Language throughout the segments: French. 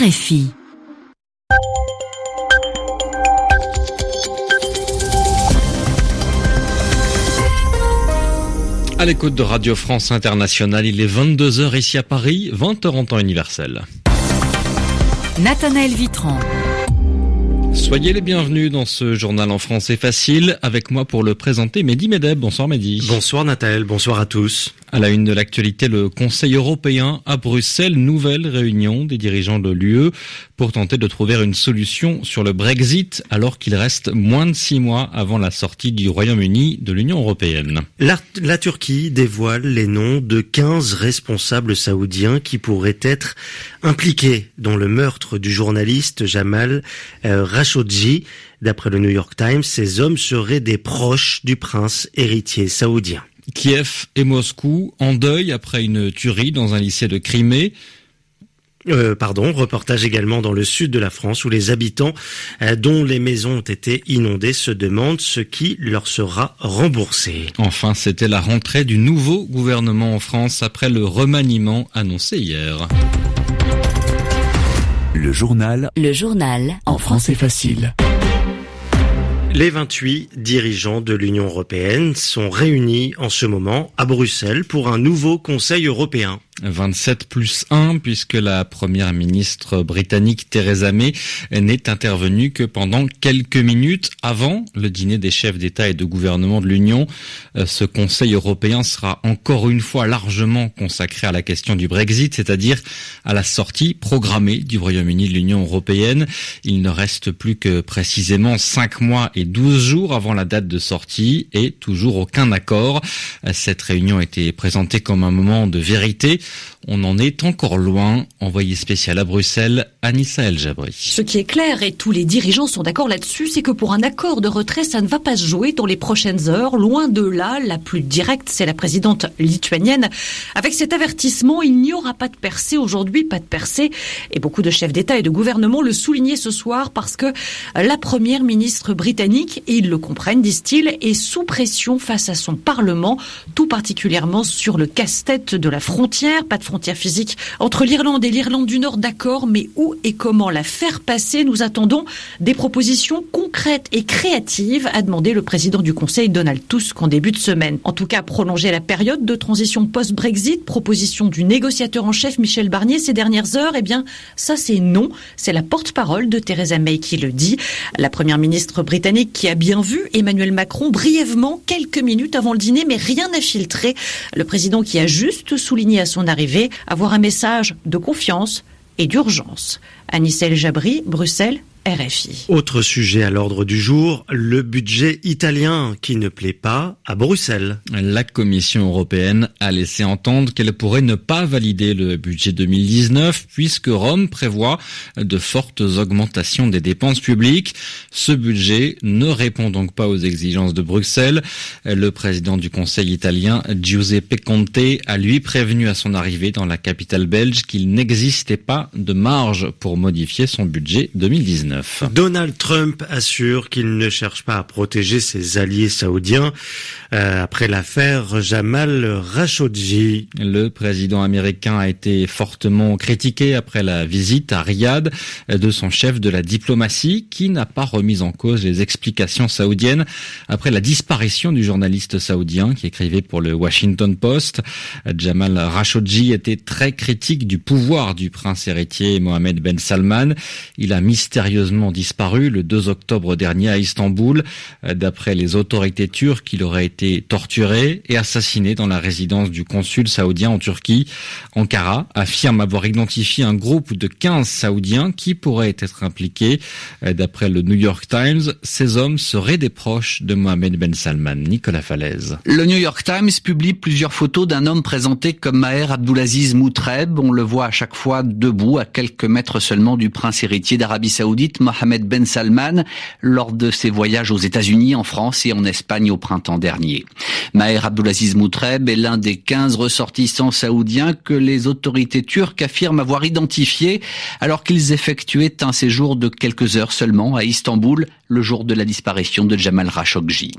RFI. À l'écoute de Radio France Internationale, il est 22h ici à Paris, 20h en temps universel. Nathanaël Vitran. Soyez les bienvenus dans ce journal en français facile. Avec moi pour le présenter, Mehdi Medeb. Bonsoir Mehdi. Bonsoir Nathanaël, bonsoir à tous. À la une de l'actualité, le Conseil européen à Bruxelles, nouvelle réunion des dirigeants de l'UE pour tenter de trouver une solution sur le Brexit alors qu'il reste moins de six mois avant la sortie du Royaume-Uni de l'Union européenne. La, la, Turquie dévoile les noms de 15 responsables saoudiens qui pourraient être impliqués dans le meurtre du journaliste Jamal euh, Khashoggi. D'après le New York Times, ces hommes seraient des proches du prince héritier saoudien. Kiev et Moscou en deuil après une tuerie dans un lycée de Crimée. Euh, pardon, reportage également dans le sud de la France où les habitants euh, dont les maisons ont été inondées se demandent ce qui leur sera remboursé. Enfin, c'était la rentrée du nouveau gouvernement en France après le remaniement annoncé hier. Le journal. Le journal. En français facile. Les 28 dirigeants de l'Union européenne sont réunis en ce moment à Bruxelles pour un nouveau Conseil européen. 27 plus 1 puisque la première ministre britannique Theresa May n'est intervenue que pendant quelques minutes avant le dîner des chefs d'État et de gouvernement de l'Union. Ce Conseil européen sera encore une fois largement consacré à la question du Brexit, c'est-à-dire à la sortie programmée du Royaume-Uni de l'Union européenne. Il ne reste plus que précisément 5 mois et 12 jours avant la date de sortie et toujours aucun accord. Cette réunion a été présentée comme un moment de vérité. On en est encore loin. Envoyé spécial à Bruxelles, Anissa El Jabri. Ce qui est clair, et tous les dirigeants sont d'accord là-dessus, c'est que pour un accord de retrait, ça ne va pas se jouer dans les prochaines heures. Loin de là, la plus directe, c'est la présidente lituanienne. Avec cet avertissement, il n'y aura pas de percée aujourd'hui, pas de percée. Et beaucoup de chefs d'État et de gouvernement le soulignaient ce soir parce que la première ministre britannique, et ils le comprennent, disent-ils, est sous pression face à son Parlement, tout particulièrement sur le casse-tête de la frontière pas de frontière entre l'Irlande et l'Irlande du Nord, d'accord, mais où et comment la faire passer? Nous attendons des propositions concrètes et créatives, a demandé le président du Conseil Donald Tusk en début de semaine. En tout cas, prolonger la période de transition post-Brexit, proposition du négociateur en chef Michel Barnier ces dernières heures, eh bien, ça c'est non. C'est la porte-parole de Theresa May qui le dit. La première ministre britannique qui a bien vu Emmanuel Macron brièvement quelques minutes avant le dîner, mais rien n'a filtré. Le président qui a juste souligné à son arrivée avoir un message de confiance et d'urgence. Anissel Jabri, Bruxelles, RFI. Autre sujet à l'ordre du jour, le budget italien qui ne plaît pas à Bruxelles. La Commission européenne a laissé entendre qu'elle pourrait ne pas valider le budget 2019 puisque Rome prévoit de fortes augmentations des dépenses publiques. Ce budget ne répond donc pas aux exigences de Bruxelles. Le président du Conseil italien, Giuseppe Conte, a lui prévenu à son arrivée dans la capitale belge qu'il n'existait pas de marge pour modifier son budget 2019. Donald Trump assure qu'il ne cherche pas à protéger ses alliés saoudiens euh, après l'affaire Jamal Khashoggi. Le président américain a été fortement critiqué après la visite à Riyad de son chef de la diplomatie qui n'a pas remis en cause les explications saoudiennes après la disparition du journaliste saoudien qui écrivait pour le Washington Post. Jamal Khashoggi était très critique du pouvoir du prince héritier Mohamed Ben Salman. Il a mystérieusement disparu le 2 octobre dernier à Istanbul. D'après les autorités turques, il aurait été torturé et assassiné dans la résidence du consul saoudien en Turquie. Ankara affirme avoir identifié un groupe de 15 saoudiens qui pourraient être impliqués. D'après le New York Times, ces hommes seraient des proches de Mohamed Ben Salman. Nicolas Falaise. Le New York Times publie plusieurs photos d'un homme présenté comme Maher Abdulaziz Moutreb. On le voit à chaque fois debout à quelques mètres seulement du prince héritier d'Arabie Saoudite saoudite Mohamed Ben Salman lors de ses voyages aux États-Unis, en France et en Espagne au printemps dernier. Maher Abdulaziz Moutreb est l'un des 15 ressortissants saoudiens que les autorités turques affirment avoir identifiés alors qu'ils effectuaient un séjour de quelques heures seulement à Istanbul le jour de la disparition de Jamal Khashoggi.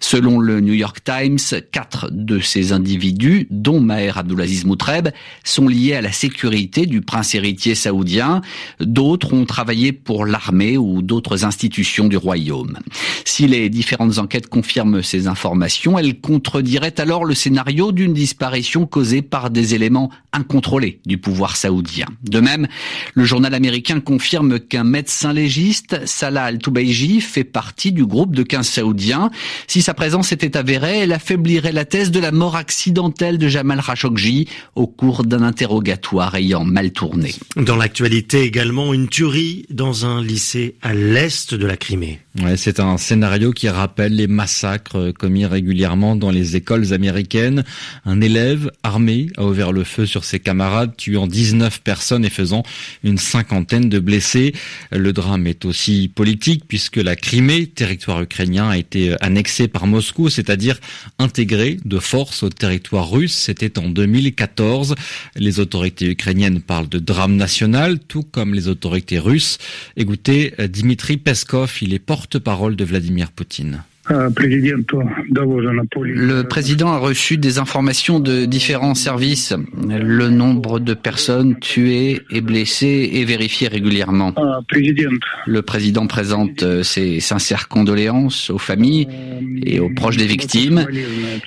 Selon le New York Times, quatre de ces individus, dont Maher Abdulaziz Moutreb, sont liés à la sécurité du prince héritier saoudien. D'autres ont travaillé pour l'armée ou d'autres institutions du royaume. Si les différentes enquêtes confirment ces informations, elles contrediraient alors le scénario d'une disparition causée par des éléments incontrôlés du pouvoir saoudien. De même, le journal américain confirme qu'un médecin légiste, Salah Al-Toubaiji, fait partie du groupe de 15 saoudiens. Si sa présence était avérée, elle affaiblirait la thèse de la mort accidentelle de Jamal Khashoggi au cours d'un interrogatoire ayant mal tourné. Dans l'actualité également, une tuerie dans un lycée à l'est de la Crimée. C'est un scénario qui rappelle les massacres commis régulièrement dans les écoles américaines. Un élève armé a ouvert le feu sur ses camarades, tuant 19 personnes et faisant une cinquantaine de blessés. Le drame est aussi politique puisque la Crimée, territoire ukrainien, a été annexée par Moscou, c'est-à-dire intégrée de force au territoire russe. C'était en 2014. Les autorités ukrainiennes parlent de drame national, tout comme les autorités russes. Écoutez, Dimitri Peskov, il est porte-parole de Vladimir Poutine. Le président a reçu des informations de différents services. Le nombre de personnes tuées et blessées est vérifié régulièrement. Le président présente euh, ses sincères condoléances aux familles et aux proches des victimes.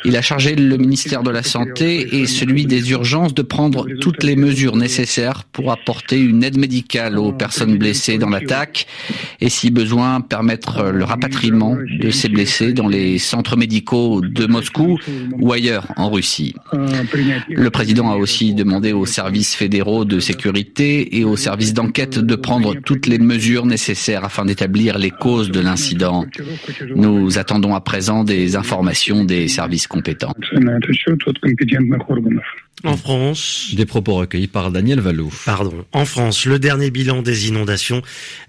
Il a chargé le ministère de la Santé et celui des urgences de prendre toutes les mesures nécessaires pour apporter une aide médicale aux personnes blessées dans l'attaque et si besoin permettre le rapatriement de ces blessés dans les centres médicaux de Moscou ou ailleurs en Russie. Le président a aussi demandé aux services fédéraux de sécurité et aux services d'enquête de prendre toutes les mesures nécessaires afin d'établir les causes de l'incident. Nous attendons à présent des informations des services compétents. En France. Des propos recueillis par Daniel Vallot. Pardon. En France, le dernier bilan des inondations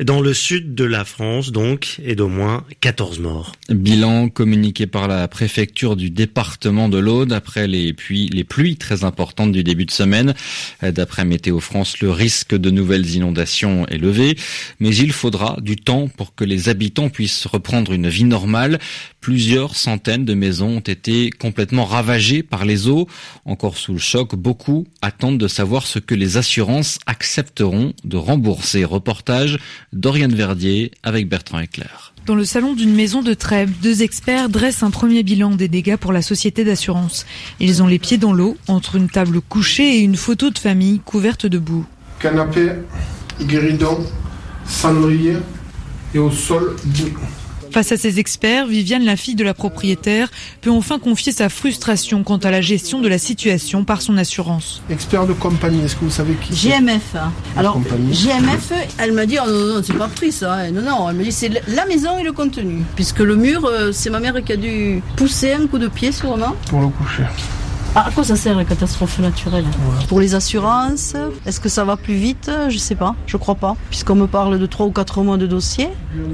dans le sud de la France, donc, est d'au moins 14 morts. Bilan communiqué par la préfecture du département de l'Aude après les pluies, les pluies très importantes du début de semaine. D'après Météo France, le risque de nouvelles inondations est levé, mais il faudra du temps pour que les habitants puissent reprendre une vie normale. Plusieurs centaines de maisons ont été complètement ravagées par les eaux, encore sous le choc beaucoup attendent de savoir ce que les assurances accepteront de rembourser. Reportage d'Oriane Verdier avec Bertrand Eclair. Dans le salon d'une maison de Trèbes, deux experts dressent un premier bilan des dégâts pour la société d'assurance. Ils ont les pieds dans l'eau, entre une table couchée et une photo de famille couverte de boue. Canapé, guéridon, cendrier et au sol boue. Face à ces experts, Viviane, la fille de la propriétaire, peut enfin confier sa frustration quant à la gestion de la situation par son assurance. Expert de compagnie, est-ce que vous savez qui GMF. Alors, GMF, elle m'a dit, oh non, non, c'est pas pris ça. Non, non, elle me dit, c'est la maison et le contenu. Puisque le mur, euh, c'est ma mère qui a dû pousser un coup de pied sûrement. Pour le coucher. Ah, à quoi ça sert la catastrophe naturelle? Pour les assurances, est-ce que ça va plus vite? Je sais pas, je crois pas. Puisqu'on me parle de 3 ou 4 mois de dossier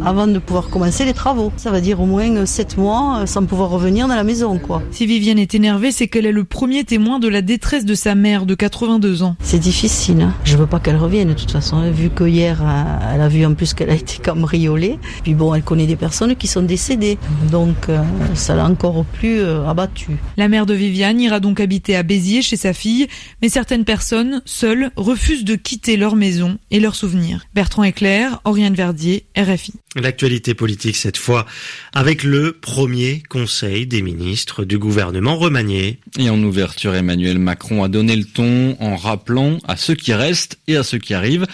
avant de pouvoir commencer les travaux. Ça va dire au moins 7 mois sans pouvoir revenir dans la maison, quoi. Si Viviane est énervée, c'est qu'elle est le premier témoin de la détresse de sa mère de 82 ans. C'est difficile. Hein. Je veux pas qu'elle revienne de toute façon, hein, vu que hier, euh, elle a vu en plus qu'elle a été cambriolée. Puis bon, elle connaît des personnes qui sont décédées. Donc, euh, ça l'a encore plus euh, abattue. La mère de Viviane ira donc habiter à Béziers chez sa fille, mais certaines personnes, seules, refusent de quitter leur maison et leurs souvenirs. Bertrand Éclair, Oriane Verdier, RFI. L'actualité politique cette fois avec le premier conseil des ministres du gouvernement remanié. Et en ouverture, Emmanuel Macron a donné le ton en rappelant à ceux qui restent et à ceux qui arrivent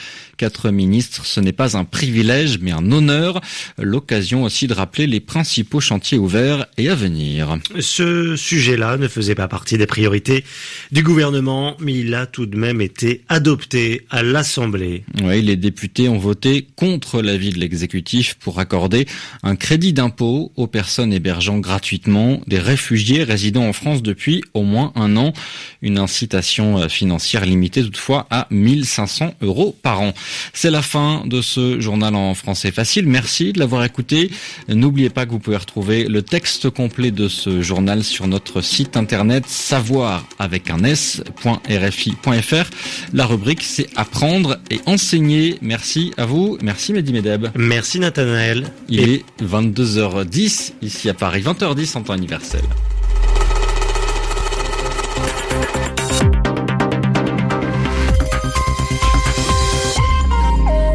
quatre ministres, ce n'est pas un privilège mais un honneur. L'occasion aussi de rappeler les principaux chantiers ouverts et à venir. Ce sujet-là ne faisait pas partie des priorités du gouvernement, mais il a tout de même été adopté à l'Assemblée. Oui, les députés ont voté contre l'avis de l'exécutif pour accorder un crédit d'impôt aux personnes hébergeant gratuitement des réfugiés résidant en France depuis au moins un an. Une incitation financière limitée toutefois à 1500 euros par an. C'est la fin de ce journal en français facile. Merci de l'avoir écouté. N'oubliez pas que vous pouvez retrouver le texte complet de ce journal sur notre site internet savoir avec un s.rfi.fr. La rubrique c'est apprendre et enseigner. Merci à vous. Merci Mehdi Medeb. Merci Nathanaël. Il est 22h10 ici à Paris, 20h10 en temps universel.